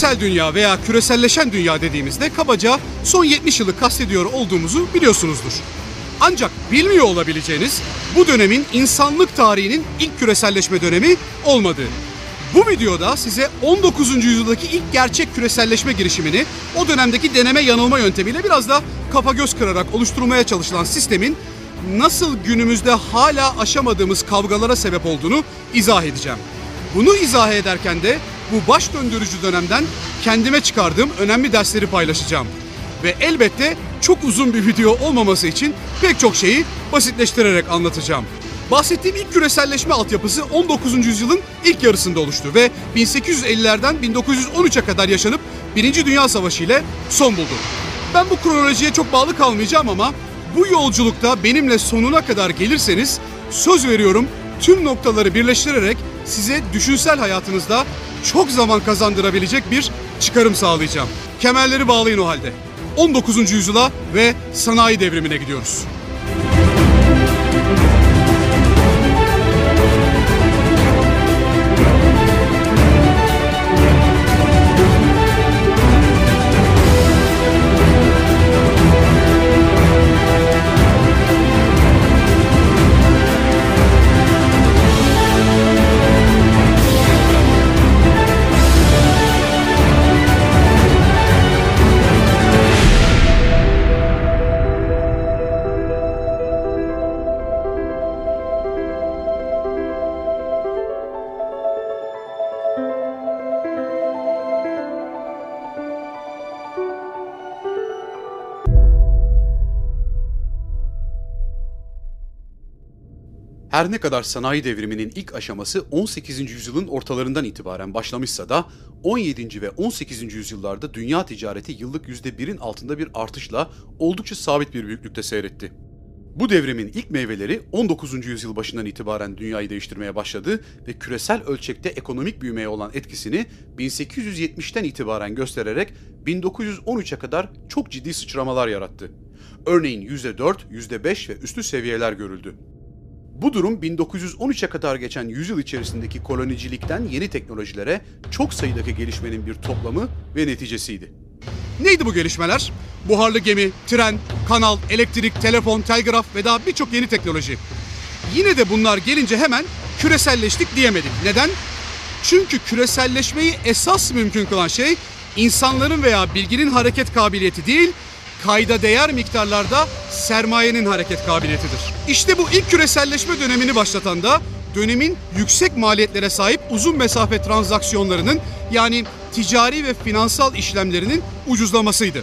Küresel dünya veya küreselleşen dünya dediğimizde kabaca son 70 yılı kastediyor olduğumuzu biliyorsunuzdur. Ancak bilmiyor olabileceğiniz bu dönemin insanlık tarihinin ilk küreselleşme dönemi olmadığı. Bu videoda size 19. yüzyıldaki ilk gerçek küreselleşme girişimini o dönemdeki deneme yanılma yöntemiyle biraz da kafa göz kırarak oluşturulmaya çalışılan sistemin nasıl günümüzde hala aşamadığımız kavgalara sebep olduğunu izah edeceğim. Bunu izah ederken de bu baş döndürücü dönemden kendime çıkardığım önemli dersleri paylaşacağım. Ve elbette çok uzun bir video olmaması için pek çok şeyi basitleştirerek anlatacağım. Bahsettiğim ilk küreselleşme altyapısı 19. yüzyılın ilk yarısında oluştu ve 1850'lerden 1913'e kadar yaşanıp Birinci Dünya Savaşı ile son buldu. Ben bu kronolojiye çok bağlı kalmayacağım ama bu yolculukta benimle sonuna kadar gelirseniz söz veriyorum tüm noktaları birleştirerek size düşünsel hayatınızda çok zaman kazandırabilecek bir çıkarım sağlayacağım. Kemerleri bağlayın o halde. 19. yüzyıla ve sanayi devrimine gidiyoruz. Her ne kadar sanayi devriminin ilk aşaması 18. yüzyılın ortalarından itibaren başlamışsa da 17. ve 18. yüzyıllarda dünya ticareti yıllık %1'in altında bir artışla oldukça sabit bir büyüklükte seyretti. Bu devrimin ilk meyveleri 19. yüzyıl başından itibaren dünyayı değiştirmeye başladı ve küresel ölçekte ekonomik büyümeye olan etkisini 1870'ten itibaren göstererek 1913'e kadar çok ciddi sıçramalar yarattı. Örneğin %4, %5 ve üstü seviyeler görüldü. Bu durum 1913'e kadar geçen yüzyıl içerisindeki kolonicilikten yeni teknolojilere çok sayıdaki gelişmenin bir toplamı ve neticesiydi. Neydi bu gelişmeler? Buharlı gemi, tren, kanal, elektrik, telefon, telgraf ve daha birçok yeni teknoloji. Yine de bunlar gelince hemen küreselleştik diyemedik. Neden? Çünkü küreselleşmeyi esas mümkün kılan şey insanların veya bilginin hareket kabiliyeti değil, kayda değer miktarlarda sermayenin hareket kabiliyetidir. İşte bu ilk küreselleşme dönemini başlatan da dönemin yüksek maliyetlere sahip uzun mesafe transaksiyonlarının yani ticari ve finansal işlemlerinin ucuzlamasıydı.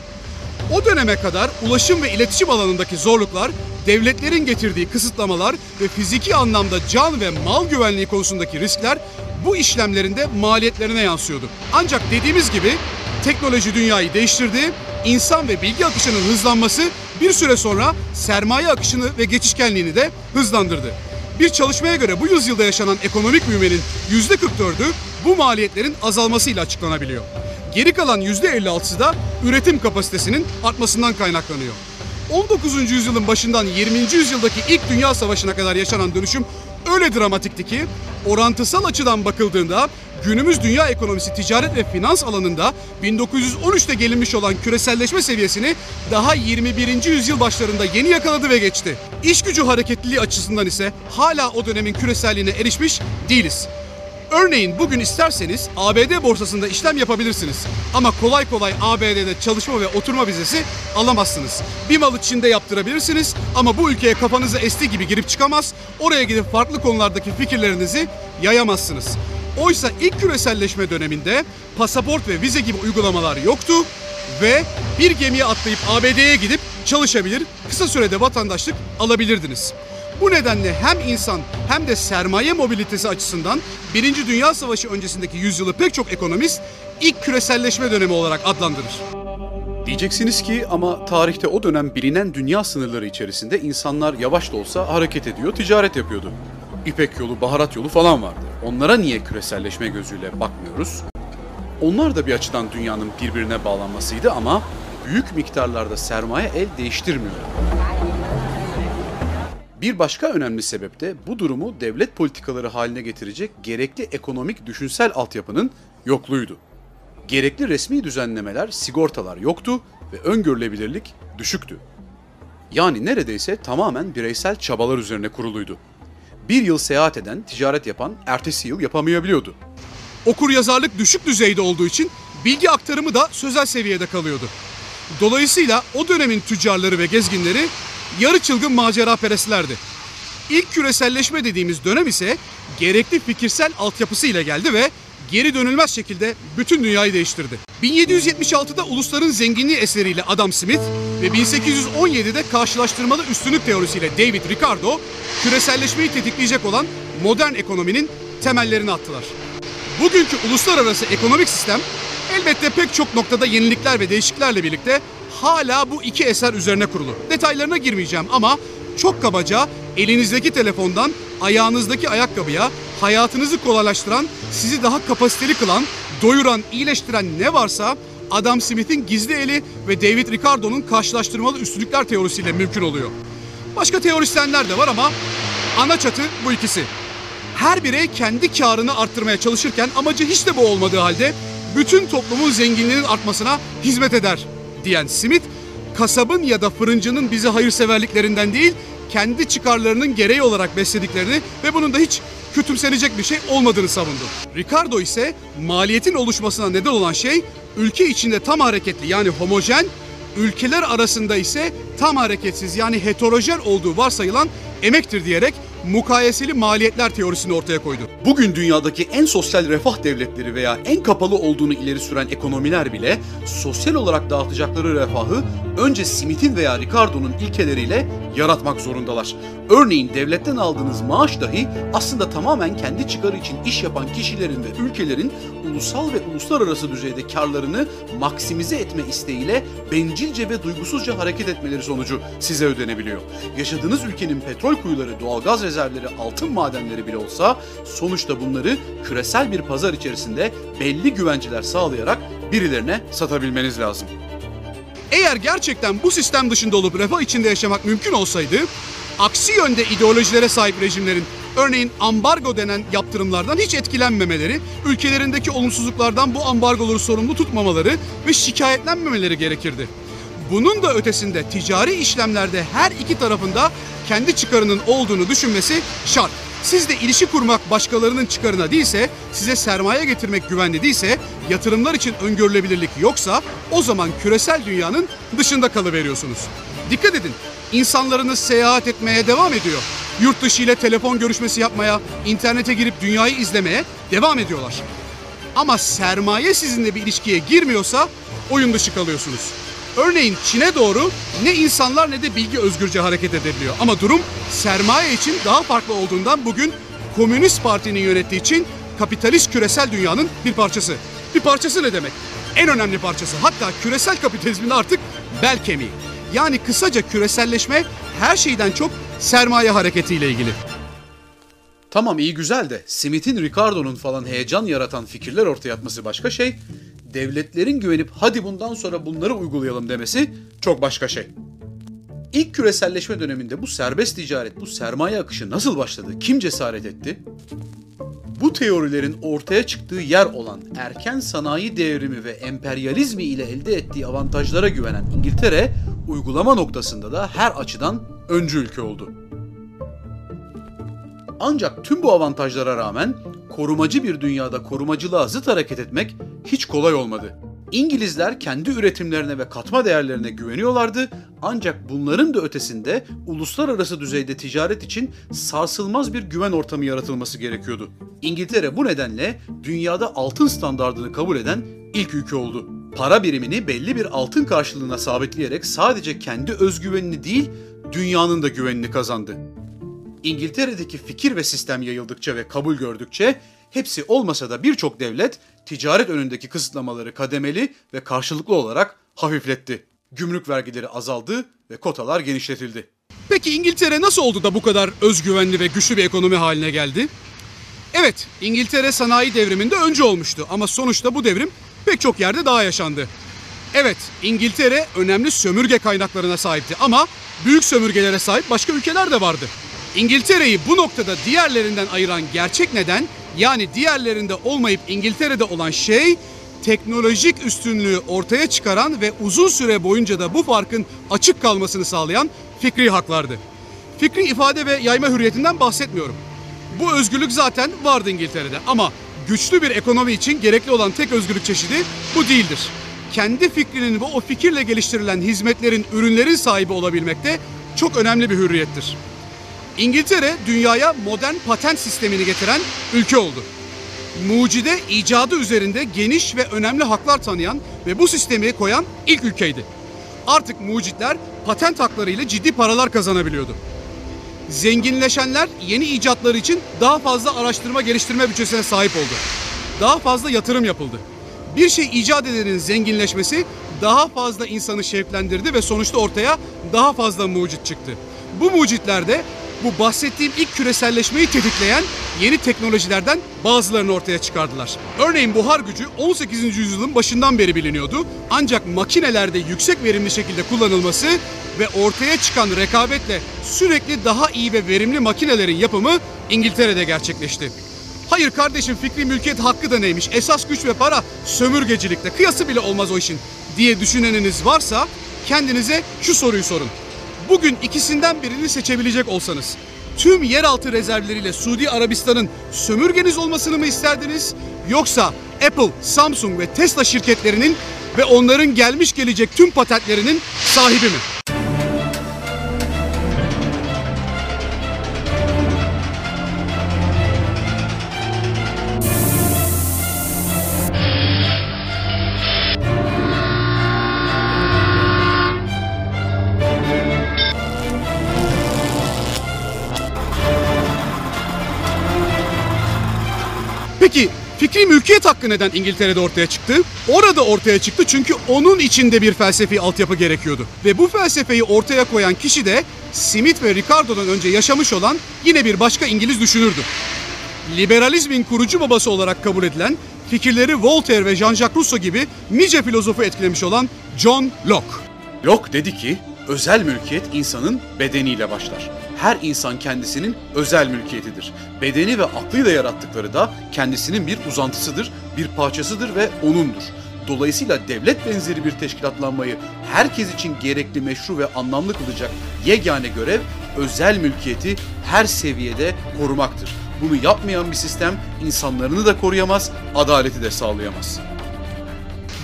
O döneme kadar ulaşım ve iletişim alanındaki zorluklar, devletlerin getirdiği kısıtlamalar ve fiziki anlamda can ve mal güvenliği konusundaki riskler bu işlemlerin de maliyetlerine yansıyordu. Ancak dediğimiz gibi teknoloji dünyayı değiştirdi, insan ve bilgi akışının hızlanması bir süre sonra sermaye akışını ve geçişkenliğini de hızlandırdı. Bir çalışmaya göre bu yüzyılda yaşanan ekonomik büyümenin %44'ü bu maliyetlerin azalmasıyla açıklanabiliyor. Geri kalan %56'sı da üretim kapasitesinin artmasından kaynaklanıyor. 19. yüzyılın başından 20. yüzyıldaki ilk dünya savaşına kadar yaşanan dönüşüm öyle dramatikti ki orantısal açıdan bakıldığında günümüz dünya ekonomisi ticaret ve finans alanında 1913'te gelinmiş olan küreselleşme seviyesini daha 21. yüzyıl başlarında yeni yakaladı ve geçti. İş gücü hareketliliği açısından ise hala o dönemin küreselliğine erişmiş değiliz. Örneğin bugün isterseniz ABD borsasında işlem yapabilirsiniz. Ama kolay kolay ABD'de çalışma ve oturma vizesi alamazsınız. Bir malı Çin'de yaptırabilirsiniz ama bu ülkeye kafanızı esti gibi girip çıkamaz, oraya gidip farklı konulardaki fikirlerinizi yayamazsınız. Oysa ilk küreselleşme döneminde pasaport ve vize gibi uygulamalar yoktu ve bir gemiye atlayıp ABD'ye gidip çalışabilir, kısa sürede vatandaşlık alabilirdiniz. Bu nedenle hem insan hem de sermaye mobilitesi açısından Birinci Dünya Savaşı öncesindeki yüzyılı pek çok ekonomist ilk küreselleşme dönemi olarak adlandırır. Diyeceksiniz ki ama tarihte o dönem bilinen dünya sınırları içerisinde insanlar yavaş da olsa hareket ediyor, ticaret yapıyordu. İpek yolu, baharat yolu falan vardı. onlara niye küreselleşme gözüyle bakmıyoruz? Onlar da bir açıdan dünyanın birbirine bağlanmasıydı ama büyük miktarlarda sermaye el değiştirmiyor. Bir başka önemli sebep de bu durumu devlet politikaları haline getirecek gerekli ekonomik düşünsel altyapının yokluğuydu. Gerekli resmi düzenlemeler, sigortalar yoktu ve öngörülebilirlik düşüktü. Yani neredeyse tamamen bireysel çabalar üzerine kuruluydu. Bir yıl seyahat eden, ticaret yapan, ertesi yıl yapamayabiliyordu. Okur yazarlık düşük düzeyde olduğu için bilgi aktarımı da sözel seviyede kalıyordu. Dolayısıyla o dönemin tüccarları ve gezginleri yarı çılgın macera perestlerdi. İlk küreselleşme dediğimiz dönem ise gerekli fikirsel altyapısı ile geldi ve geri dönülmez şekilde bütün dünyayı değiştirdi. 1776'da Ulusların Zenginliği eseriyle Adam Smith ve 1817'de karşılaştırmalı üstünlük teorisiyle David Ricardo küreselleşmeyi tetikleyecek olan modern ekonominin temellerini attılar. Bugünkü uluslararası ekonomik sistem elbette pek çok noktada yenilikler ve değişikliklerle birlikte hala bu iki eser üzerine kurulu. Detaylarına girmeyeceğim ama çok kabaca elinizdeki telefondan ayağınızdaki ayakkabıya hayatınızı kolaylaştıran, sizi daha kapasiteli kılan, doyuran, iyileştiren ne varsa Adam Smith'in gizli eli ve David Ricardo'nun karşılaştırmalı üstünlükler teorisiyle mümkün oluyor. Başka teorisyenler de var ama ana çatı bu ikisi. Her birey kendi karını arttırmaya çalışırken amacı hiç de bu olmadığı halde bütün toplumun zenginliğinin artmasına hizmet eder diyen Smith, kasabın ya da fırıncının bizi hayırseverliklerinden değil, kendi çıkarlarının gereği olarak beslediklerini ve bunun da hiç kütümsenecek bir şey olmadığını savundu. Ricardo ise maliyetin oluşmasına neden olan şey ülke içinde tam hareketli yani homojen, ülkeler arasında ise tam hareketsiz yani heterojen olduğu varsayılan emektir diyerek mukayeseli maliyetler teorisini ortaya koydu. Bugün dünyadaki en sosyal refah devletleri veya en kapalı olduğunu ileri süren ekonomiler bile sosyal olarak dağıtacakları refahı önce Smith'in veya Ricardo'nun ilkeleriyle yaratmak zorundalar. Örneğin devletten aldığınız maaş dahi aslında tamamen kendi çıkarı için iş yapan kişilerin ve ülkelerin ulusal ve uluslararası düzeyde karlarını maksimize etme isteğiyle bencilce ve duygusuzca hareket etmeleri sonucu size ödenebiliyor. Yaşadığınız ülkenin petrol kuyuları, doğalgaz rezervleri, altın madenleri bile olsa sonuçta bunları küresel bir pazar içerisinde belli güvenceler sağlayarak birilerine satabilmeniz lazım. Eğer gerçekten bu sistem dışında olup refah içinde yaşamak mümkün olsaydı, aksi yönde ideolojilere sahip rejimlerin örneğin ambargo denen yaptırımlardan hiç etkilenmemeleri, ülkelerindeki olumsuzluklardan bu ambargoları sorumlu tutmamaları ve şikayetlenmemeleri gerekirdi. Bunun da ötesinde ticari işlemlerde her iki tarafında kendi çıkarının olduğunu düşünmesi şart. Sizde ilişki kurmak başkalarının çıkarına değilse, size sermaye getirmek güvenli değilse, yatırımlar için öngörülebilirlik yoksa o zaman küresel dünyanın dışında kalıveriyorsunuz. Dikkat edin, insanlarınız seyahat etmeye devam ediyor. Yurt dışı ile telefon görüşmesi yapmaya, internete girip dünyayı izlemeye devam ediyorlar. Ama sermaye sizinle bir ilişkiye girmiyorsa oyun dışı kalıyorsunuz. Örneğin Çin'e doğru ne insanlar ne de bilgi özgürce hareket edebiliyor. Ama durum sermaye için daha farklı olduğundan bugün Komünist Parti'nin yönettiği için kapitalist küresel dünyanın bir parçası. Bir parçası ne demek? En önemli parçası. Hatta küresel kapitalizmin artık bel kemiği. Yani kısaca küreselleşme her şeyden çok sermaye hareketiyle ilgili. Tamam iyi güzel de Smith'in Ricardo'nun falan heyecan yaratan fikirler ortaya atması başka şey. Devletlerin güvenip hadi bundan sonra bunları uygulayalım demesi çok başka şey. İlk küreselleşme döneminde bu serbest ticaret, bu sermaye akışı nasıl başladı? Kim cesaret etti? Bu teorilerin ortaya çıktığı yer olan erken sanayi devrimi ve emperyalizmi ile elde ettiği avantajlara güvenen İngiltere, uygulama noktasında da her açıdan öncü ülke oldu. Ancak tüm bu avantajlara rağmen korumacı bir dünyada korumacılığa zıt hareket etmek hiç kolay olmadı. İngilizler kendi üretimlerine ve katma değerlerine güveniyorlardı ancak bunların da ötesinde uluslararası düzeyde ticaret için sarsılmaz bir güven ortamı yaratılması gerekiyordu. İngiltere bu nedenle dünyada altın standardını kabul eden ilk ülke oldu. Para birimini belli bir altın karşılığına sabitleyerek sadece kendi özgüvenini değil, dünyanın da güvenini kazandı. İngiltere'deki fikir ve sistem yayıldıkça ve kabul gördükçe hepsi olmasa da birçok devlet ticaret önündeki kısıtlamaları kademeli ve karşılıklı olarak hafifletti. Gümrük vergileri azaldı ve kotalar genişletildi. Peki İngiltere nasıl oldu da bu kadar özgüvenli ve güçlü bir ekonomi haline geldi? Evet, İngiltere sanayi devriminde önce olmuştu ama sonuçta bu devrim pek çok yerde daha yaşandı. Evet, İngiltere önemli sömürge kaynaklarına sahipti ama büyük sömürgelere sahip başka ülkeler de vardı. İngiltere'yi bu noktada diğerlerinden ayıran gerçek neden yani diğerlerinde olmayıp İngiltere'de olan şey teknolojik üstünlüğü ortaya çıkaran ve uzun süre boyunca da bu farkın açık kalmasını sağlayan fikri haklardı. Fikri ifade ve yayma hürriyetinden bahsetmiyorum. Bu özgürlük zaten vardı İngiltere'de ama güçlü bir ekonomi için gerekli olan tek özgürlük çeşidi bu değildir. Kendi fikrinin ve o fikirle geliştirilen hizmetlerin, ürünlerin sahibi olabilmek de çok önemli bir hürriyettir. İngiltere dünyaya modern patent sistemini getiren ülke oldu. Mucide icadı üzerinde geniş ve önemli haklar tanıyan ve bu sistemi koyan ilk ülkeydi. Artık mucitler patent haklarıyla ciddi paralar kazanabiliyordu. Zenginleşenler yeni icatları için daha fazla araştırma geliştirme bütçesine sahip oldu. Daha fazla yatırım yapıldı. Bir şey icat edenin zenginleşmesi daha fazla insanı şevklendirdi ve sonuçta ortaya daha fazla mucit çıktı. Bu mucitler de bu bahsettiğim ilk küreselleşmeyi tetikleyen yeni teknolojilerden bazılarını ortaya çıkardılar. Örneğin buhar gücü 18. yüzyılın başından beri biliniyordu. Ancak makinelerde yüksek verimli şekilde kullanılması ve ortaya çıkan rekabetle sürekli daha iyi ve verimli makinelerin yapımı İngiltere'de gerçekleşti. Hayır kardeşim fikri mülkiyet hakkı da neymiş? Esas güç ve para sömürgecilikte kıyası bile olmaz o işin diye düşüneniniz varsa kendinize şu soruyu sorun. Bugün ikisinden birini seçebilecek olsanız tüm yeraltı rezervleriyle Suudi Arabistan'ın sömürgeniz olmasını mı isterdiniz? Yoksa Apple, Samsung ve Tesla şirketlerinin ve onların gelmiş gelecek tüm patentlerinin sahibi mi? Fikri mülkiyet hakkı neden İngiltere'de ortaya çıktı? Orada ortaya çıktı çünkü onun içinde bir felsefi altyapı gerekiyordu. Ve bu felsefeyi ortaya koyan kişi de Smith ve Ricardo'dan önce yaşamış olan yine bir başka İngiliz düşünürdü. Liberalizmin kurucu babası olarak kabul edilen fikirleri Voltaire ve Jean-Jacques Rousseau gibi nice filozofu etkilemiş olan John Locke. Locke dedi ki, özel mülkiyet insanın bedeniyle başlar. Her insan kendisinin özel mülkiyetidir. Bedeni ve aklıyla yarattıkları da kendisinin bir uzantısıdır, bir parçasıdır ve onundur. Dolayısıyla devlet benzeri bir teşkilatlanmayı herkes için gerekli, meşru ve anlamlı kılacak yegane görev özel mülkiyeti her seviyede korumaktır. Bunu yapmayan bir sistem insanlarını da koruyamaz, adaleti de sağlayamaz.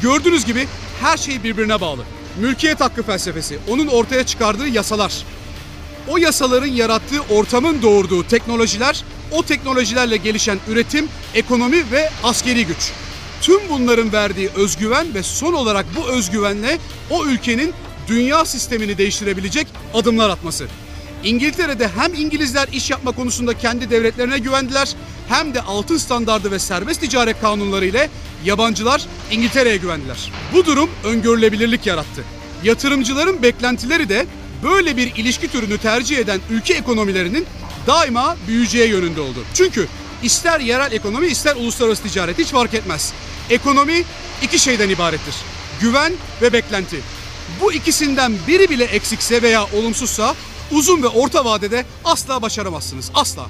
Gördüğünüz gibi her şey birbirine bağlı. Mülkiyet hakkı felsefesi, onun ortaya çıkardığı yasalar, o yasaların yarattığı ortamın doğurduğu teknolojiler, o teknolojilerle gelişen üretim, ekonomi ve askeri güç. Tüm bunların verdiği özgüven ve son olarak bu özgüvenle o ülkenin dünya sistemini değiştirebilecek adımlar atması. İngiltere'de hem İngilizler iş yapma konusunda kendi devletlerine güvendiler hem de altın standardı ve serbest ticaret kanunları ile yabancılar İngiltere'ye güvendiler. Bu durum öngörülebilirlik yarattı. Yatırımcıların beklentileri de böyle bir ilişki türünü tercih eden ülke ekonomilerinin daima büyüyeceği yönünde oldu. Çünkü ister yerel ekonomi ister uluslararası ticaret hiç fark etmez. Ekonomi iki şeyden ibarettir. Güven ve beklenti. Bu ikisinden biri bile eksikse veya olumsuzsa uzun ve orta vadede asla başaramazsınız. Asla.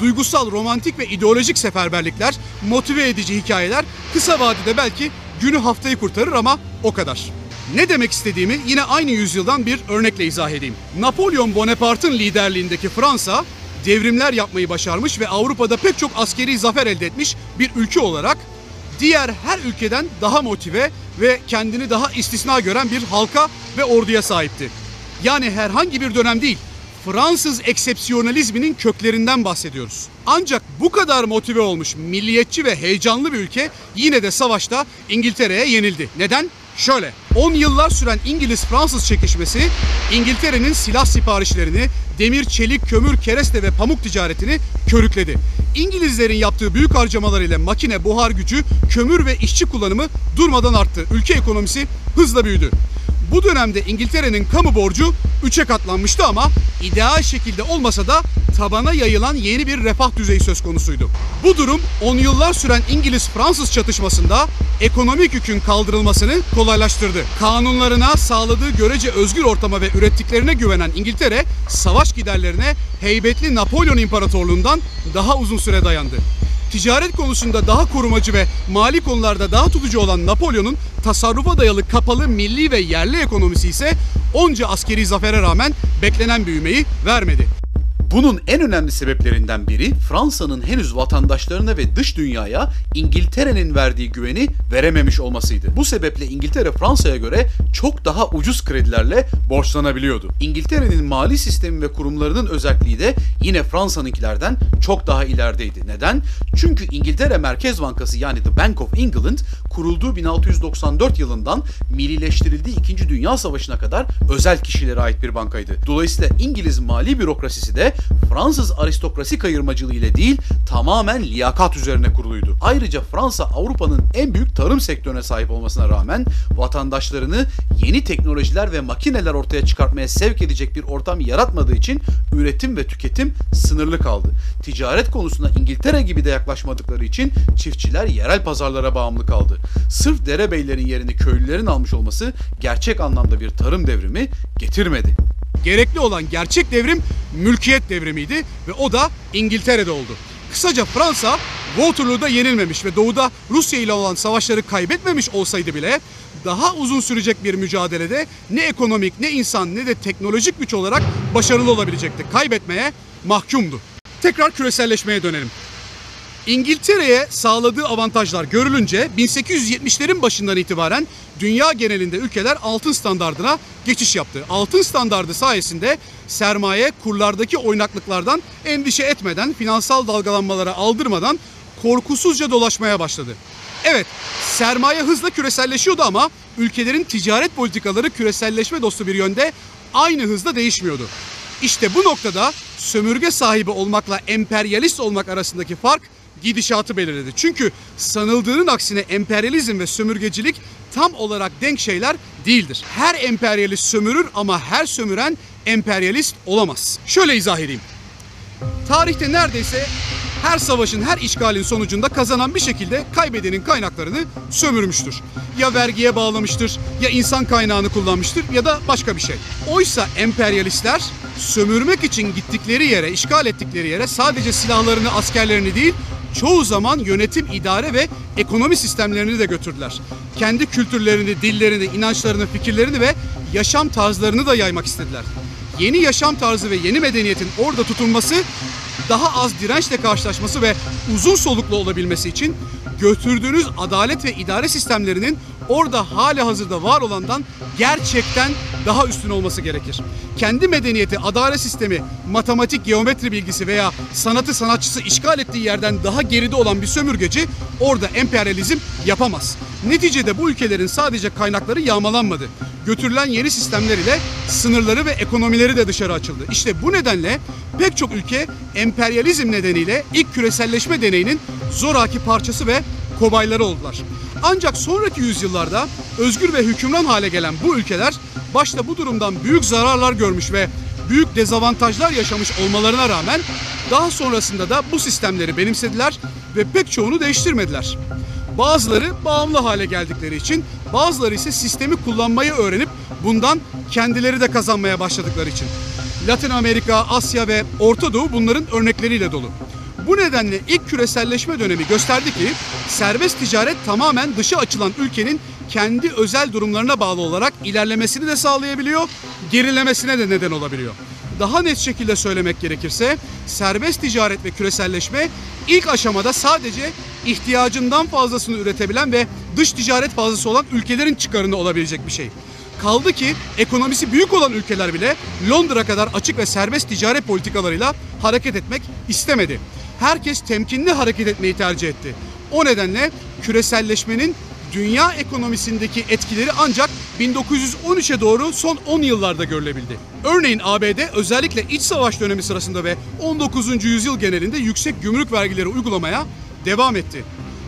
Duygusal, romantik ve ideolojik seferberlikler, motive edici hikayeler kısa vadede belki günü haftayı kurtarır ama o kadar. Ne demek istediğimi yine aynı yüzyıldan bir örnekle izah edeyim. Napolyon Bonaparte'ın liderliğindeki Fransa devrimler yapmayı başarmış ve Avrupa'da pek çok askeri zafer elde etmiş bir ülke olarak diğer her ülkeden daha motive ve kendini daha istisna gören bir halka ve orduya sahipti. Yani herhangi bir dönem değil, Fransız eksepsiyonalizminin köklerinden bahsediyoruz. Ancak bu kadar motive olmuş, milliyetçi ve heyecanlı bir ülke yine de savaşta İngiltere'ye yenildi. Neden? Şöyle, 10 yıllar süren İngiliz-Fransız çekişmesi İngiltere'nin silah siparişlerini, demir, çelik, kömür, kereste ve pamuk ticaretini körükledi. İngilizlerin yaptığı büyük harcamalar ile makine, buhar gücü, kömür ve işçi kullanımı durmadan arttı. Ülke ekonomisi hızla büyüdü. Bu dönemde İngiltere'nin kamu borcu 3'e katlanmıştı ama ideal şekilde olmasa da tabana yayılan yeni bir refah düzeyi söz konusuydu. Bu durum 10 yıllar süren İngiliz-Fransız çatışmasında ekonomik yükün kaldırılmasını kolaylaştırdı. Kanunlarına, sağladığı görece özgür ortama ve ürettiklerine güvenen İngiltere, savaş giderlerine heybetli Napolyon İmparatorluğundan daha uzun süre dayandı. Ticaret konusunda daha korumacı ve mali konularda daha tutucu olan Napolyon'un tasarrufa dayalı kapalı milli ve yerli ekonomisi ise onca askeri zafere rağmen beklenen büyümeyi vermedi. Bunun en önemli sebeplerinden biri Fransa'nın henüz vatandaşlarına ve dış dünyaya İngiltere'nin verdiği güveni verememiş olmasıydı. Bu sebeple İngiltere Fransa'ya göre çok daha ucuz kredilerle borçlanabiliyordu. İngiltere'nin mali sistemi ve kurumlarının özelliği de yine Fransa'nınkilerden çok daha ilerideydi. Neden? Çünkü İngiltere Merkez Bankası yani The Bank of England kurulduğu 1694 yılından millileştirildiği 2. Dünya Savaşı'na kadar özel kişilere ait bir bankaydı. Dolayısıyla İngiliz mali bürokrasisi de Fransız aristokrasi kayırmacılığı ile değil tamamen liyakat üzerine kuruluydu. Ayrıca Fransa Avrupa'nın en büyük tarım sektörüne sahip olmasına rağmen vatandaşlarını yeni teknolojiler ve makineler ortaya çıkartmaya sevk edecek bir ortam yaratmadığı için üretim ve tüketim sınırlı kaldı. Ticaret konusunda İngiltere gibi de yaklaşmadıkları için çiftçiler yerel pazarlara bağımlı kaldı. Sırf derebeylerin yerini köylülerin almış olması gerçek anlamda bir tarım devrimi getirmedi. Gerekli olan gerçek devrim mülkiyet devrimiydi ve o da İngiltere'de oldu. Kısaca Fransa Waterloo'da yenilmemiş ve doğuda Rusya ile olan savaşları kaybetmemiş olsaydı bile daha uzun sürecek bir mücadelede ne ekonomik ne insan ne de teknolojik güç olarak başarılı olabilecekti. Kaybetmeye mahkumdu. Tekrar küreselleşmeye dönelim. İngiltere'ye sağladığı avantajlar görülünce 1870'lerin başından itibaren dünya genelinde ülkeler altın standardına geçiş yaptı. Altın standardı sayesinde sermaye kurlardaki oynaklıklardan endişe etmeden, finansal dalgalanmalara aldırmadan korkusuzca dolaşmaya başladı. Evet, sermaye hızla küreselleşiyordu ama ülkelerin ticaret politikaları küreselleşme dostu bir yönde aynı hızda değişmiyordu. İşte bu noktada sömürge sahibi olmakla emperyalist olmak arasındaki fark gidişatı belirledi. Çünkü sanıldığının aksine emperyalizm ve sömürgecilik tam olarak denk şeyler değildir. Her emperyalist sömürür ama her sömüren emperyalist olamaz. Şöyle izah edeyim. Tarihte neredeyse her savaşın, her işgalin sonucunda kazanan bir şekilde kaybedenin kaynaklarını sömürmüştür. Ya vergiye bağlamıştır, ya insan kaynağını kullanmıştır ya da başka bir şey. Oysa emperyalistler sömürmek için gittikleri yere, işgal ettikleri yere sadece silahlarını, askerlerini değil, çoğu zaman yönetim, idare ve ekonomi sistemlerini de götürdüler. Kendi kültürlerini, dillerini, inançlarını, fikirlerini ve yaşam tarzlarını da yaymak istediler. Yeni yaşam tarzı ve yeni medeniyetin orada tutulması daha az dirençle karşılaşması ve uzun soluklu olabilmesi için götürdüğünüz adalet ve idare sistemlerinin orada hali hazırda var olandan gerçekten daha üstün olması gerekir. Kendi medeniyeti, adalet sistemi, matematik, geometri bilgisi veya sanatı sanatçısı işgal ettiği yerden daha geride olan bir sömürgeci orada emperyalizm yapamaz. Neticede bu ülkelerin sadece kaynakları yağmalanmadı. Götürülen yeni sistemler ile sınırları ve ekonomileri de dışarı açıldı. İşte bu nedenle pek çok ülke emperyalizm nedeniyle ilk küreselleşme deneyinin zoraki parçası ve kobayları oldular. Ancak sonraki yüzyıllarda özgür ve hükümran hale gelen bu ülkeler başta bu durumdan büyük zararlar görmüş ve büyük dezavantajlar yaşamış olmalarına rağmen daha sonrasında da bu sistemleri benimsediler ve pek çoğunu değiştirmediler. Bazıları bağımlı hale geldikleri için, bazıları ise sistemi kullanmayı öğrenip bundan kendileri de kazanmaya başladıkları için. Latin Amerika, Asya ve Orta Doğu bunların örnekleriyle dolu. Bu nedenle ilk küreselleşme dönemi gösterdi ki serbest ticaret tamamen dışa açılan ülkenin kendi özel durumlarına bağlı olarak ilerlemesini de sağlayabiliyor, gerilemesine de neden olabiliyor. Daha net şekilde söylemek gerekirse serbest ticaret ve küreselleşme ilk aşamada sadece ihtiyacından fazlasını üretebilen ve dış ticaret fazlası olan ülkelerin çıkarını olabilecek bir şey. Kaldı ki ekonomisi büyük olan ülkeler bile Londra kadar açık ve serbest ticaret politikalarıyla hareket etmek istemedi. Herkes temkinli hareket etmeyi tercih etti. O nedenle küreselleşmenin dünya ekonomisindeki etkileri ancak 1913'e doğru son 10 yıllarda görülebildi. Örneğin ABD özellikle iç savaş dönemi sırasında ve 19. yüzyıl genelinde yüksek gümrük vergileri uygulamaya devam etti.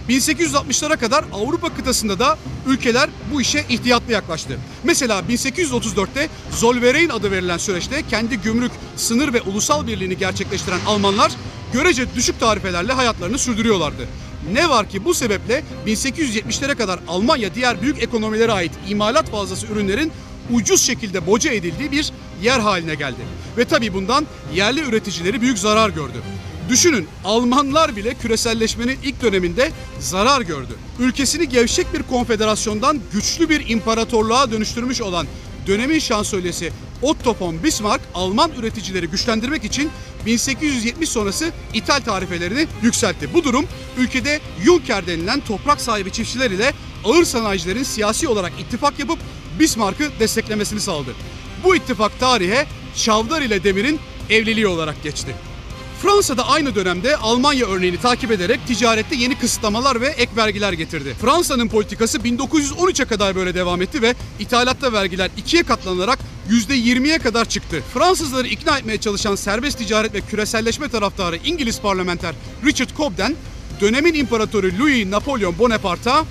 1860'lara kadar Avrupa kıtasında da ülkeler bu işe ihtiyatlı yaklaştı. Mesela 1834'te Zollverein adı verilen süreçte kendi gümrük, sınır ve ulusal birliğini gerçekleştiren Almanlar görece düşük tarifelerle hayatlarını sürdürüyorlardı. Ne var ki bu sebeple 1870'lere kadar Almanya diğer büyük ekonomilere ait imalat fazlası ürünlerin ucuz şekilde boca edildiği bir yer haline geldi. Ve tabii bundan yerli üreticileri büyük zarar gördü. Düşünün Almanlar bile küreselleşmenin ilk döneminde zarar gördü. Ülkesini gevşek bir konfederasyondan güçlü bir imparatorluğa dönüştürmüş olan dönemin şansölyesi Otto von Bismarck Alman üreticileri güçlendirmek için 1870 sonrası ithal tarifelerini yükseltti. Bu durum ülkede Juncker denilen toprak sahibi çiftçiler ile ağır sanayicilerin siyasi olarak ittifak yapıp Bismarck'ı desteklemesini sağladı. Bu ittifak tarihe Çavdar ile Demir'in evliliği olarak geçti. Fransa'da aynı dönemde Almanya örneğini takip ederek ticarette yeni kısıtlamalar ve ek vergiler getirdi. Fransa'nın politikası 1913'e kadar böyle devam etti ve ithalatta vergiler ikiye katlanarak %20'ye kadar çıktı. Fransızları ikna etmeye çalışan serbest ticaret ve küreselleşme taraftarı İngiliz parlamenter Richard Cobden, dönemin imparatoru Louis Napolyon Bonaparte'a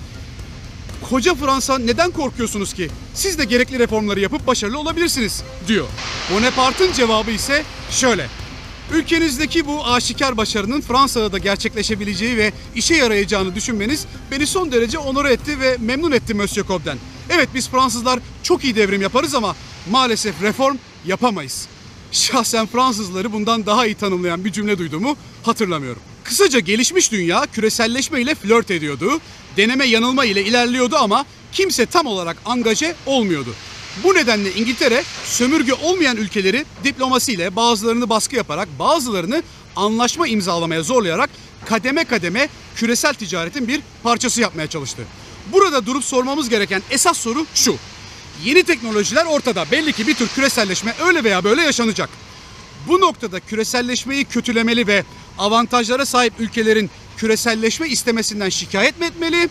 Koca Fransa neden korkuyorsunuz ki? Siz de gerekli reformları yapıp başarılı olabilirsiniz diyor. Bonaparte'ın cevabı ise şöyle. Ülkenizdeki bu aşikar başarının Fransa'da da gerçekleşebileceği ve işe yarayacağını düşünmeniz beni son derece onur etti ve memnun etti Monsieur Cobden. Evet biz Fransızlar çok iyi devrim yaparız ama maalesef reform yapamayız. Şahsen Fransızları bundan daha iyi tanımlayan bir cümle duyduğumu hatırlamıyorum. Kısaca gelişmiş dünya küreselleşme ile flört ediyordu. Deneme yanılma ile ilerliyordu ama kimse tam olarak angaje olmuyordu. Bu nedenle İngiltere sömürge olmayan ülkeleri diplomasiyle bazılarını baskı yaparak bazılarını anlaşma imzalamaya zorlayarak kademe kademe küresel ticaretin bir parçası yapmaya çalıştı. Burada durup sormamız gereken esas soru şu. Yeni teknolojiler ortada. Belli ki bir tür küreselleşme öyle veya böyle yaşanacak. Bu noktada küreselleşmeyi kötülemeli ve avantajlara sahip ülkelerin küreselleşme istemesinden şikayet mi etmeli?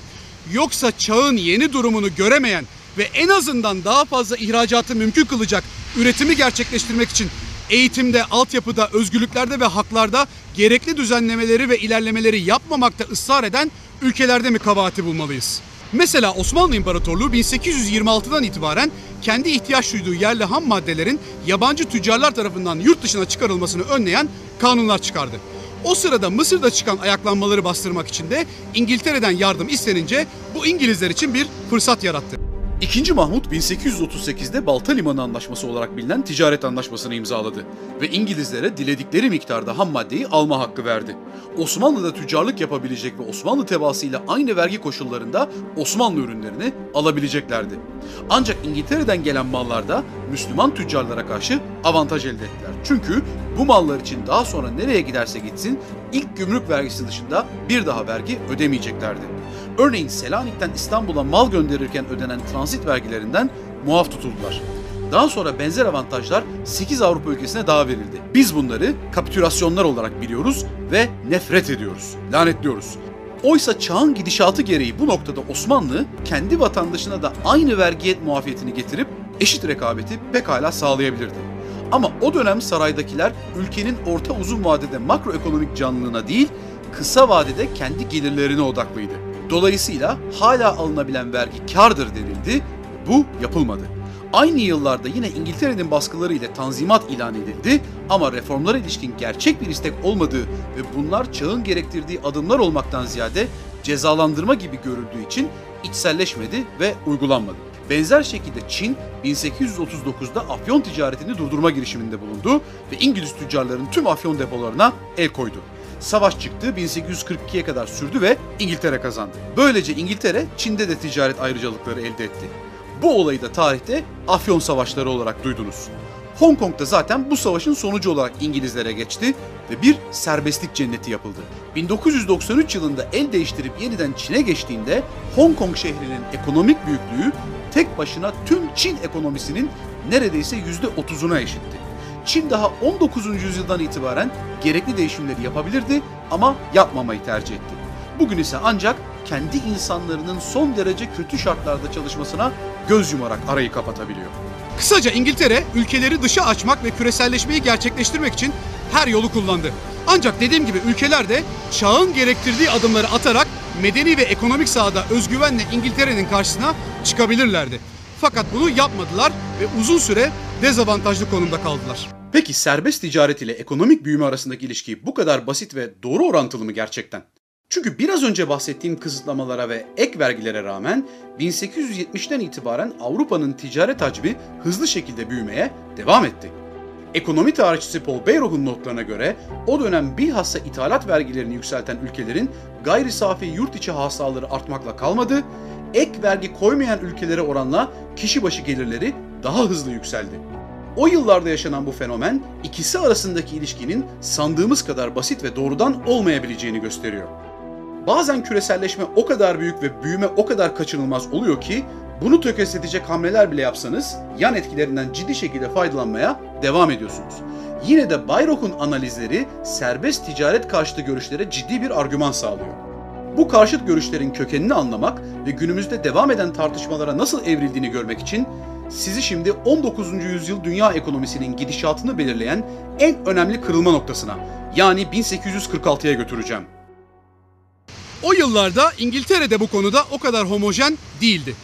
Yoksa çağın yeni durumunu göremeyen ve en azından daha fazla ihracatı mümkün kılacak üretimi gerçekleştirmek için eğitimde, altyapıda, özgürlüklerde ve haklarda gerekli düzenlemeleri ve ilerlemeleri yapmamakta ısrar eden ülkelerde mi kabahati bulmalıyız? Mesela Osmanlı İmparatorluğu 1826'dan itibaren kendi ihtiyaç duyduğu yerli ham maddelerin yabancı tüccarlar tarafından yurt dışına çıkarılmasını önleyen kanunlar çıkardı. O sırada Mısır'da çıkan ayaklanmaları bastırmak için de İngiltere'den yardım istenince bu İngilizler için bir fırsat yarattı. İkinci Mahmut 1838'de Balta Limanı Anlaşması olarak bilinen ticaret anlaşmasını imzaladı ve İngilizlere diledikleri miktarda ham maddeyi alma hakkı verdi. Osmanlı'da tüccarlık yapabilecek ve Osmanlı tebaasıyla aynı vergi koşullarında Osmanlı ürünlerini alabileceklerdi. Ancak İngiltere'den gelen mallarda Müslüman tüccarlara karşı avantaj elde ettiler. Çünkü bu mallar için daha sonra nereye giderse gitsin ilk gümrük vergisi dışında bir daha vergi ödemeyeceklerdi. Örneğin Selanik'ten İstanbul'a mal gönderirken ödenen transit vergilerinden muaf tutuldular. Daha sonra benzer avantajlar 8 Avrupa ülkesine daha verildi. Biz bunları kapitülasyonlar olarak biliyoruz ve nefret ediyoruz, lanetliyoruz. Oysa çağın gidişatı gereği bu noktada Osmanlı kendi vatandaşına da aynı vergiyet muafiyetini getirip eşit rekabeti pekala sağlayabilirdi. Ama o dönem saraydakiler ülkenin orta uzun vadede makroekonomik canlılığına değil, kısa vadede kendi gelirlerine odaklıydı. Dolayısıyla hala alınabilen vergi kardır denildi. Bu yapılmadı. Aynı yıllarda yine İngiltere'nin baskıları ile tanzimat ilan edildi ama reformlara ilişkin gerçek bir istek olmadığı ve bunlar çağın gerektirdiği adımlar olmaktan ziyade cezalandırma gibi görüldüğü için içselleşmedi ve uygulanmadı. Benzer şekilde Çin 1839'da afyon ticaretini durdurma girişiminde bulundu ve İngiliz tüccarların tüm afyon depolarına el koydu. Savaş çıktı 1842'ye kadar sürdü ve İngiltere kazandı. Böylece İngiltere Çin'de de ticaret ayrıcalıkları elde etti. Bu olayı da tarihte Afyon Savaşları olarak duydunuz. Hong Kong'da zaten bu savaşın sonucu olarak İngilizlere geçti ve bir serbestlik cenneti yapıldı. 1993 yılında el değiştirip yeniden Çin'e geçtiğinde Hong Kong şehrinin ekonomik büyüklüğü tek başına tüm Çin ekonomisinin neredeyse %30'una eşitti. Çin daha 19. yüzyıldan itibaren gerekli değişimleri yapabilirdi ama yapmamayı tercih etti. Bugün ise ancak kendi insanlarının son derece kötü şartlarda çalışmasına göz yumarak arayı kapatabiliyor. Kısaca İngiltere ülkeleri dışa açmak ve küreselleşmeyi gerçekleştirmek için her yolu kullandı. Ancak dediğim gibi ülkeler de çağın gerektirdiği adımları atarak medeni ve ekonomik sahada özgüvenle İngiltere'nin karşısına çıkabilirlerdi. Fakat bunu yapmadılar ve uzun süre dezavantajlı konumda kaldılar. Peki serbest ticaret ile ekonomik büyüme arasındaki ilişki bu kadar basit ve doğru orantılı mı gerçekten? Çünkü biraz önce bahsettiğim kısıtlamalara ve ek vergilere rağmen 1870'ten itibaren Avrupa'nın ticaret hacmi hızlı şekilde büyümeye devam etti. Ekonomi tarihçisi Paul Bayrock'un notlarına göre o dönem bilhassa ithalat vergilerini yükselten ülkelerin gayri safi yurt içi hasılaları artmakla kalmadı, ek vergi koymayan ülkelere oranla kişi başı gelirleri daha hızlı yükseldi. O yıllarda yaşanan bu fenomen ikisi arasındaki ilişkinin sandığımız kadar basit ve doğrudan olmayabileceğini gösteriyor. Bazen küreselleşme o kadar büyük ve büyüme o kadar kaçınılmaz oluyor ki bunu tökezletecek hamleler bile yapsanız yan etkilerinden ciddi şekilde faydalanmaya devam ediyorsunuz. Yine de Bayrock'un analizleri serbest ticaret karşıtı görüşlere ciddi bir argüman sağlıyor. Bu karşıt görüşlerin kökenini anlamak ve günümüzde devam eden tartışmalara nasıl evrildiğini görmek için sizi şimdi 19. yüzyıl dünya ekonomisinin gidişatını belirleyen en önemli kırılma noktasına yani 1846'ya götüreceğim. O yıllarda İngiltere'de bu konuda o kadar homojen değildi.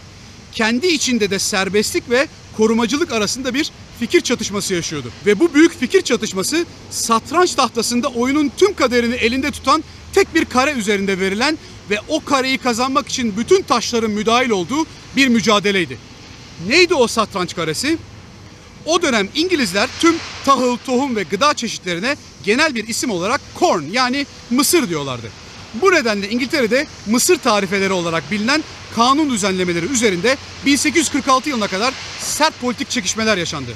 Kendi içinde de serbestlik ve korumacılık arasında bir fikir çatışması yaşıyordu. Ve bu büyük fikir çatışması satranç tahtasında oyunun tüm kaderini elinde tutan tek bir kare üzerinde verilen ve o kareyi kazanmak için bütün taşların müdahil olduğu bir mücadeleydi. Neydi o satranç karesi? O dönem İngilizler tüm tahıl, tohum ve gıda çeşitlerine genel bir isim olarak corn yani mısır diyorlardı. Bu nedenle İngiltere'de mısır tarifeleri olarak bilinen kanun düzenlemeleri üzerinde 1846 yılına kadar sert politik çekişmeler yaşandı.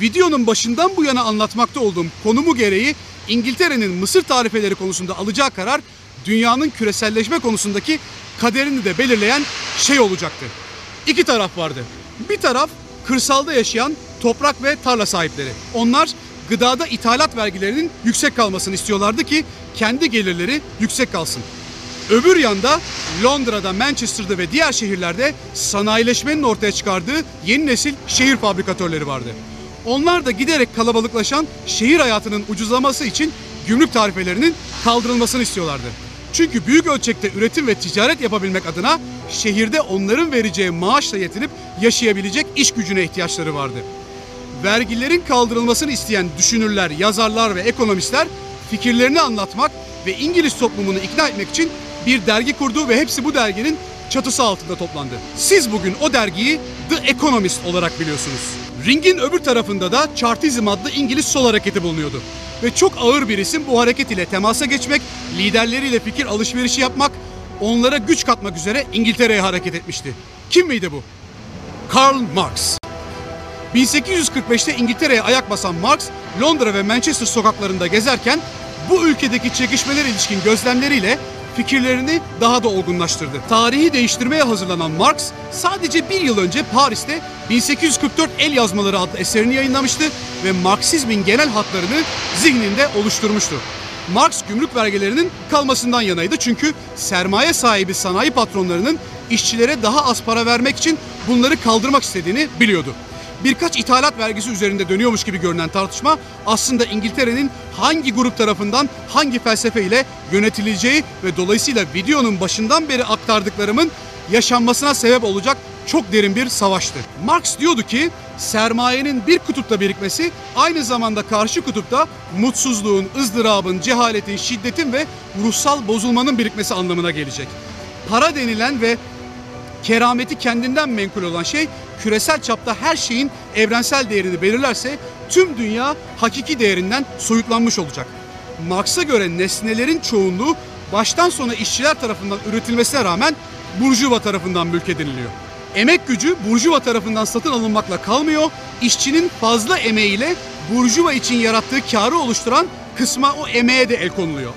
Videonun başından bu yana anlatmakta olduğum konumu gereği İngiltere'nin mısır tarifeleri konusunda alacağı karar dünyanın küreselleşme konusundaki kaderini de belirleyen şey olacaktı. İki taraf vardı. Bir taraf kırsalda yaşayan toprak ve tarla sahipleri. Onlar gıdada ithalat vergilerinin yüksek kalmasını istiyorlardı ki kendi gelirleri yüksek kalsın. Öbür yanda Londra'da, Manchester'da ve diğer şehirlerde sanayileşmenin ortaya çıkardığı yeni nesil şehir fabrikatörleri vardı. Onlar da giderek kalabalıklaşan şehir hayatının ucuzlaması için gümrük tarifelerinin kaldırılmasını istiyorlardı. Çünkü büyük ölçekte üretim ve ticaret yapabilmek adına şehirde onların vereceği maaşla yetinip yaşayabilecek iş gücüne ihtiyaçları vardı. Vergilerin kaldırılmasını isteyen düşünürler, yazarlar ve ekonomistler fikirlerini anlatmak ve İngiliz toplumunu ikna etmek için bir dergi kurdu ve hepsi bu derginin çatısı altında toplandı. Siz bugün o dergiyi The Economist olarak biliyorsunuz. Ringin öbür tarafında da Chartizm adlı İngiliz sol hareketi bulunuyordu. Ve çok ağır bir isim bu hareket ile temasa geçmek, liderleriyle fikir alışverişi yapmak, onlara güç katmak üzere İngiltere'ye hareket etmişti. Kim miydi bu? Karl Marx. 1845'te İngiltere'ye ayak basan Marx, Londra ve Manchester sokaklarında gezerken bu ülkedeki çekişmeler ilişkin gözlemleriyle fikirlerini daha da olgunlaştırdı. Tarihi değiştirmeye hazırlanan Marx sadece bir yıl önce Paris'te 1844 El Yazmaları adlı eserini yayınlamıştı ve Marksizmin genel hatlarını zihninde oluşturmuştu. Marx gümrük vergilerinin kalmasından yanaydı çünkü sermaye sahibi sanayi patronlarının işçilere daha az para vermek için bunları kaldırmak istediğini biliyordu birkaç ithalat vergisi üzerinde dönüyormuş gibi görünen tartışma aslında İngiltere'nin hangi grup tarafından hangi felsefe ile yönetileceği ve dolayısıyla videonun başından beri aktardıklarımın yaşanmasına sebep olacak çok derin bir savaştı. Marx diyordu ki sermayenin bir kutupta birikmesi aynı zamanda karşı kutupta mutsuzluğun, ızdırabın, cehaletin, şiddetin ve ruhsal bozulmanın birikmesi anlamına gelecek. Para denilen ve kerameti kendinden menkul olan şey küresel çapta her şeyin evrensel değerini belirlerse tüm dünya hakiki değerinden soyutlanmış olacak. Marx'a göre nesnelerin çoğunluğu baştan sona işçiler tarafından üretilmesine rağmen Burjuva tarafından mülk ediniliyor. Emek gücü Burjuva tarafından satın alınmakla kalmıyor, işçinin fazla emeğiyle Burjuva için yarattığı karı oluşturan kısma o emeğe de el konuluyor.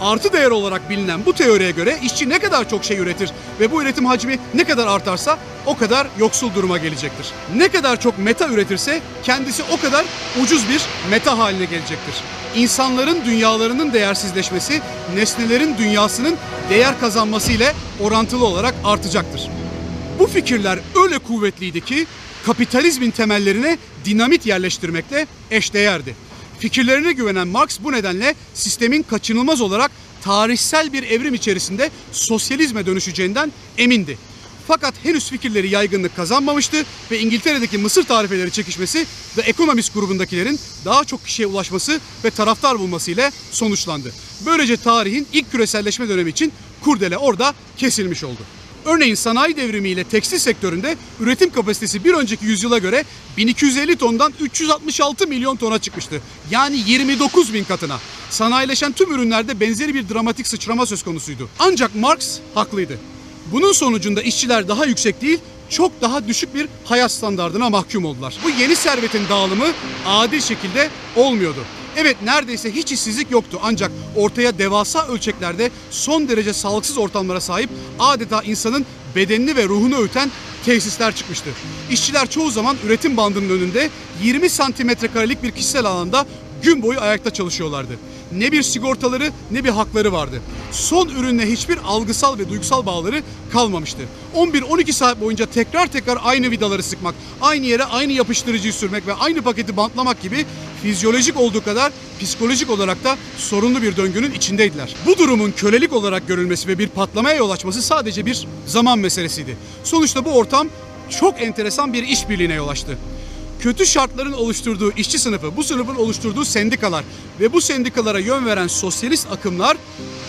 Artı değer olarak bilinen bu teoriye göre işçi ne kadar çok şey üretir ve bu üretim hacmi ne kadar artarsa o kadar yoksul duruma gelecektir. Ne kadar çok meta üretirse kendisi o kadar ucuz bir meta haline gelecektir. İnsanların dünyalarının değersizleşmesi nesnelerin dünyasının değer kazanması ile orantılı olarak artacaktır. Bu fikirler öyle kuvvetliydi ki kapitalizmin temellerine dinamit yerleştirmekle eşdeğerdi. Fikirlerine güvenen Marx bu nedenle sistemin kaçınılmaz olarak tarihsel bir evrim içerisinde sosyalizme dönüşeceğinden emindi. Fakat henüz fikirleri yaygınlık kazanmamıştı ve İngiltere'deki Mısır tarifeleri çekişmesi The Economist grubundakilerin daha çok kişiye ulaşması ve taraftar bulması ile sonuçlandı. Böylece tarihin ilk küreselleşme dönemi için kurdele orada kesilmiş oldu. Örneğin sanayi devrimi ile tekstil sektöründe üretim kapasitesi bir önceki yüzyıla göre 1250 tondan 366 milyon tona çıkmıştı. Yani 29 bin katına. Sanayileşen tüm ürünlerde benzeri bir dramatik sıçrama söz konusuydu. Ancak Marx haklıydı. Bunun sonucunda işçiler daha yüksek değil, çok daha düşük bir hayat standardına mahkum oldular. Bu yeni servetin dağılımı adil şekilde olmuyordu. Evet neredeyse hiç işsizlik yoktu ancak ortaya devasa ölçeklerde son derece sağlıksız ortamlara sahip adeta insanın bedenini ve ruhunu öğüten tesisler çıkmıştı. İşçiler çoğu zaman üretim bandının önünde 20 santimetre karelik bir kişisel alanda gün boyu ayakta çalışıyorlardı. Ne bir sigortaları ne bir hakları vardı. Son ürünle hiçbir algısal ve duygusal bağları kalmamıştı. 11-12 saat boyunca tekrar tekrar aynı vidaları sıkmak, aynı yere aynı yapıştırıcıyı sürmek ve aynı paketi bantlamak gibi fizyolojik olduğu kadar psikolojik olarak da sorunlu bir döngünün içindeydiler. Bu durumun kölelik olarak görülmesi ve bir patlamaya yol açması sadece bir zaman meselesiydi. Sonuçta bu ortam çok enteresan bir işbirliğine yol açtı kötü şartların oluşturduğu işçi sınıfı, bu sınıfın oluşturduğu sendikalar ve bu sendikalara yön veren sosyalist akımlar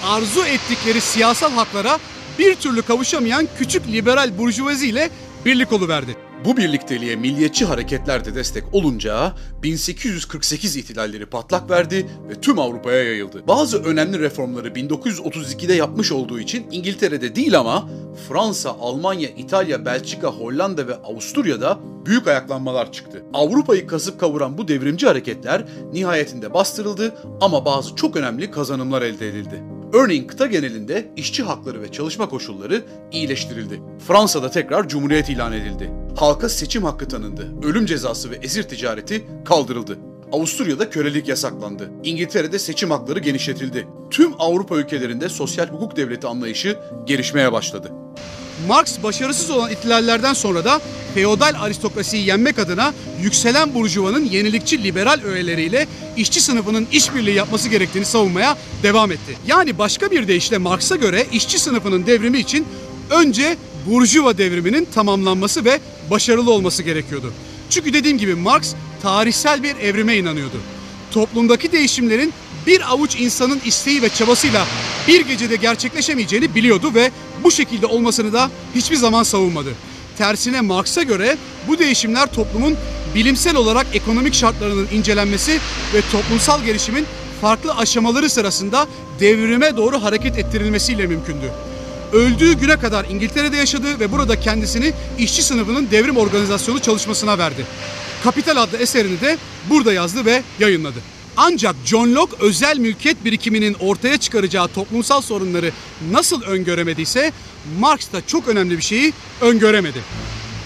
arzu ettikleri siyasal haklara bir türlü kavuşamayan küçük liberal burjuvazi ile birlik oluverdi. Bu birlikteliğe milliyetçi hareketler de destek olunca 1848 ihtilalleri patlak verdi ve tüm Avrupa'ya yayıldı. Bazı önemli reformları 1932'de yapmış olduğu için İngiltere'de değil ama Fransa, Almanya, İtalya, Belçika, Hollanda ve Avusturya'da büyük ayaklanmalar çıktı. Avrupa'yı kasıp kavuran bu devrimci hareketler nihayetinde bastırıldı ama bazı çok önemli kazanımlar elde edildi. Örneğin kıta genelinde işçi hakları ve çalışma koşulları iyileştirildi. Fransa'da tekrar cumhuriyet ilan edildi. Halka seçim hakkı tanındı. Ölüm cezası ve esir ticareti kaldırıldı. Avusturya'da kölelik yasaklandı. İngiltere'de seçim hakları genişletildi. Tüm Avrupa ülkelerinde sosyal hukuk devleti anlayışı gelişmeye başladı. Marx başarısız olan ihtilallerden sonra da feodal aristokrasiyi yenmek adına yükselen burjuvanın yenilikçi liberal öğeleriyle işçi sınıfının işbirliği yapması gerektiğini savunmaya devam etti. Yani başka bir deyişle Marx'a göre işçi sınıfının devrimi için önce burjuva devriminin tamamlanması ve başarılı olması gerekiyordu. Çünkü dediğim gibi Marx tarihsel bir evrime inanıyordu. Toplumdaki değişimlerin bir avuç insanın isteği ve çabasıyla bir gecede gerçekleşemeyeceğini biliyordu ve bu şekilde olmasını da hiçbir zaman savunmadı. Tersine Marx'a göre bu değişimler toplumun bilimsel olarak ekonomik şartlarının incelenmesi ve toplumsal gelişimin farklı aşamaları sırasında devrime doğru hareket ettirilmesiyle mümkündü. Öldüğü güne kadar İngiltere'de yaşadı ve burada kendisini işçi sınıfının devrim organizasyonu çalışmasına verdi. Kapital adlı eserini de burada yazdı ve yayınladı. Ancak John Locke özel mülkiyet birikiminin ortaya çıkaracağı toplumsal sorunları nasıl öngöremediyse Marx da çok önemli bir şeyi öngöremedi.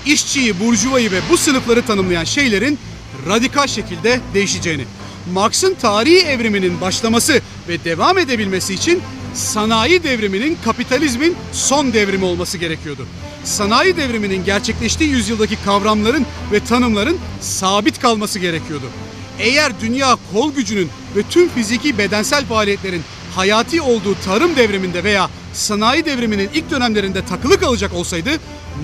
İşçiyi, burjuvayı ve bu sınıfları tanımlayan şeylerin radikal şekilde değişeceğini. Marx'ın tarihi evriminin başlaması ve devam edebilmesi için sanayi devriminin kapitalizmin son devrimi olması gerekiyordu. Sanayi devriminin gerçekleştiği yüzyıldaki kavramların ve tanımların sabit kalması gerekiyordu. Eğer dünya kol gücünün ve tüm fiziki bedensel faaliyetlerin hayati olduğu tarım devriminde veya sanayi devriminin ilk dönemlerinde takılı kalacak olsaydı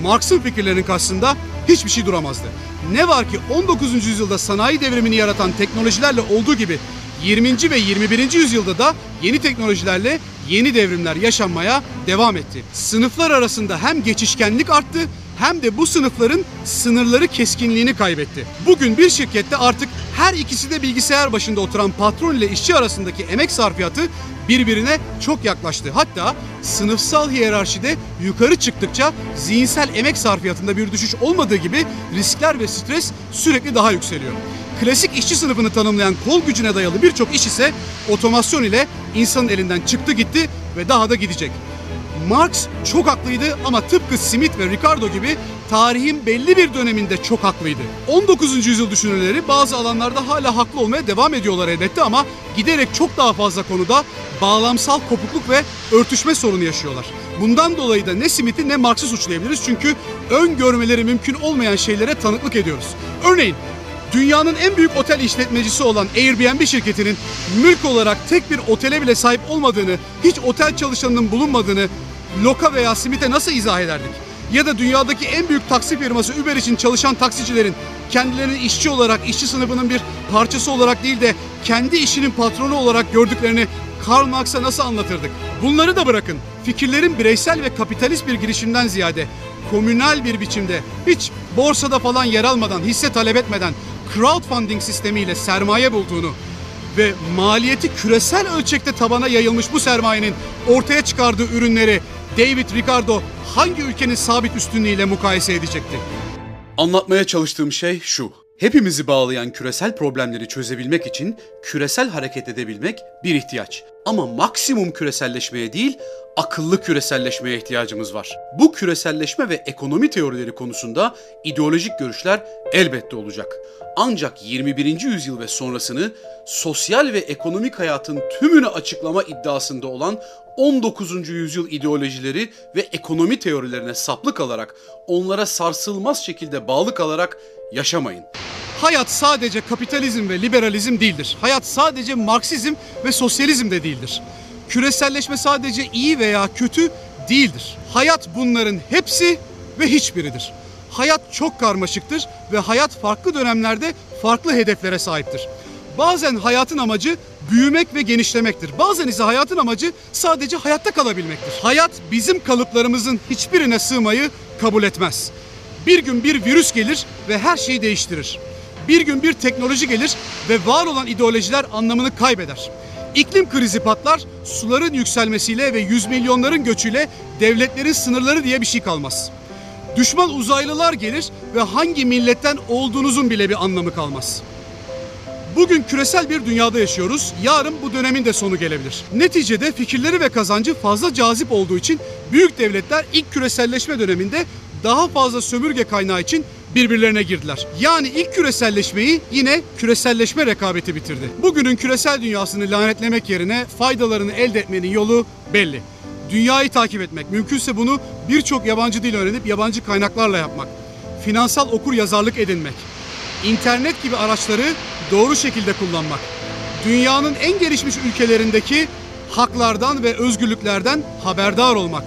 Marx'ın fikirlerinin karşısında hiçbir şey duramazdı. Ne var ki 19. yüzyılda sanayi devrimini yaratan teknolojilerle olduğu gibi 20. ve 21. yüzyılda da yeni teknolojilerle yeni devrimler yaşanmaya devam etti. Sınıflar arasında hem geçişkenlik arttı hem de bu sınıfların sınırları keskinliğini kaybetti. Bugün bir şirkette artık her ikisi de bilgisayar başında oturan patron ile işçi arasındaki emek sarfiyatı birbirine çok yaklaştı. Hatta sınıfsal hiyerarşide yukarı çıktıkça zihinsel emek sarfiyatında bir düşüş olmadığı gibi riskler ve stres sürekli daha yükseliyor. Klasik işçi sınıfını tanımlayan kol gücüne dayalı birçok iş ise otomasyon ile insanın elinden çıktı gitti ve daha da gidecek. Marx çok haklıydı ama tıpkı Smith ve Ricardo gibi tarihin belli bir döneminde çok haklıydı. 19. yüzyıl düşünürleri bazı alanlarda hala haklı olmaya devam ediyorlar elbette ama giderek çok daha fazla konuda bağlamsal kopukluk ve örtüşme sorunu yaşıyorlar. Bundan dolayı da ne Smith'i ne Marx'ı suçlayabiliriz çünkü öngörmeleri mümkün olmayan şeylere tanıklık ediyoruz. Örneğin Dünyanın en büyük otel işletmecisi olan Airbnb şirketinin mülk olarak tek bir otele bile sahip olmadığını, hiç otel çalışanının bulunmadığını Loka veya Smith'e nasıl izah ederdik? Ya da dünyadaki en büyük taksi firması Uber için çalışan taksicilerin kendilerini işçi olarak, işçi sınıfının bir parçası olarak değil de kendi işinin patronu olarak gördüklerini Karl Marx'a nasıl anlatırdık? Bunları da bırakın. Fikirlerin bireysel ve kapitalist bir girişimden ziyade komünal bir biçimde hiç borsada falan yer almadan, hisse talep etmeden crowdfunding sistemiyle sermaye bulduğunu ve maliyeti küresel ölçekte tabana yayılmış bu sermayenin ortaya çıkardığı ürünleri David Ricardo hangi ülkenin sabit üstünlüğüyle mukayese edecekti? Anlatmaya çalıştığım şey şu. Hepimizi bağlayan küresel problemleri çözebilmek için küresel hareket edebilmek bir ihtiyaç. Ama maksimum küreselleşmeye değil, akıllı küreselleşmeye ihtiyacımız var. Bu küreselleşme ve ekonomi teorileri konusunda ideolojik görüşler elbette olacak. Ancak 21. yüzyıl ve sonrasını sosyal ve ekonomik hayatın tümünü açıklama iddiasında olan 19. yüzyıl ideolojileri ve ekonomi teorilerine saplı kalarak, onlara sarsılmaz şekilde bağlı kalarak yaşamayın. Hayat sadece kapitalizm ve liberalizm değildir. Hayat sadece Marksizm ve sosyalizm de değildir. Küreselleşme sadece iyi veya kötü değildir. Hayat bunların hepsi ve hiçbiridir. Hayat çok karmaşıktır ve hayat farklı dönemlerde farklı hedeflere sahiptir. Bazen hayatın amacı büyümek ve genişlemektir. Bazen ise hayatın amacı sadece hayatta kalabilmektir. Hayat bizim kalıplarımızın hiçbirine sığmayı kabul etmez. Bir gün bir virüs gelir ve her şeyi değiştirir. Bir gün bir teknoloji gelir ve var olan ideolojiler anlamını kaybeder. İklim krizi patlar, suların yükselmesiyle ve yüz milyonların göçüyle devletlerin sınırları diye bir şey kalmaz. Düşman uzaylılar gelir ve hangi milletten olduğunuzun bile bir anlamı kalmaz. Bugün küresel bir dünyada yaşıyoruz. Yarın bu dönemin de sonu gelebilir. Neticede fikirleri ve kazancı fazla cazip olduğu için büyük devletler ilk küreselleşme döneminde daha fazla sömürge kaynağı için birbirlerine girdiler. Yani ilk küreselleşmeyi yine küreselleşme rekabeti bitirdi. Bugünün küresel dünyasını lanetlemek yerine faydalarını elde etmenin yolu belli. Dünyayı takip etmek, mümkünse bunu birçok yabancı dil öğrenip yabancı kaynaklarla yapmak. Finansal okur yazarlık edinmek. İnternet gibi araçları doğru şekilde kullanmak. Dünyanın en gelişmiş ülkelerindeki haklardan ve özgürlüklerden haberdar olmak.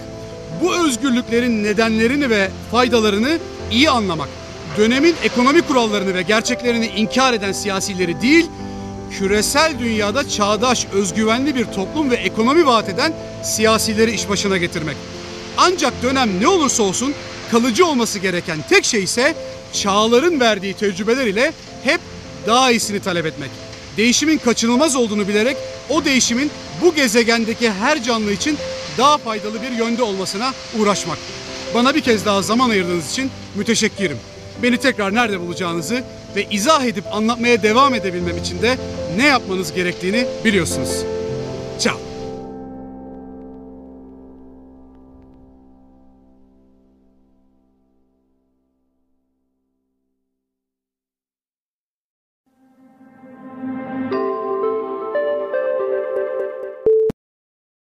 Bu özgürlüklerin nedenlerini ve faydalarını iyi anlamak. Dönemin ekonomi kurallarını ve gerçeklerini inkar eden siyasileri değil, küresel dünyada çağdaş, özgüvenli bir toplum ve ekonomi vaat eden siyasileri iş başına getirmek. Ancak dönem ne olursa olsun kalıcı olması gereken tek şey ise çağların verdiği tecrübeler ile hep daha iyisini talep etmek. Değişimin kaçınılmaz olduğunu bilerek o değişimin bu gezegendeki her canlı için daha faydalı bir yönde olmasına uğraşmak. Bana bir kez daha zaman ayırdığınız için müteşekkirim. Beni tekrar nerede bulacağınızı ve izah edip anlatmaya devam edebilmem için de ne yapmanız gerektiğini biliyorsunuz. Ciao.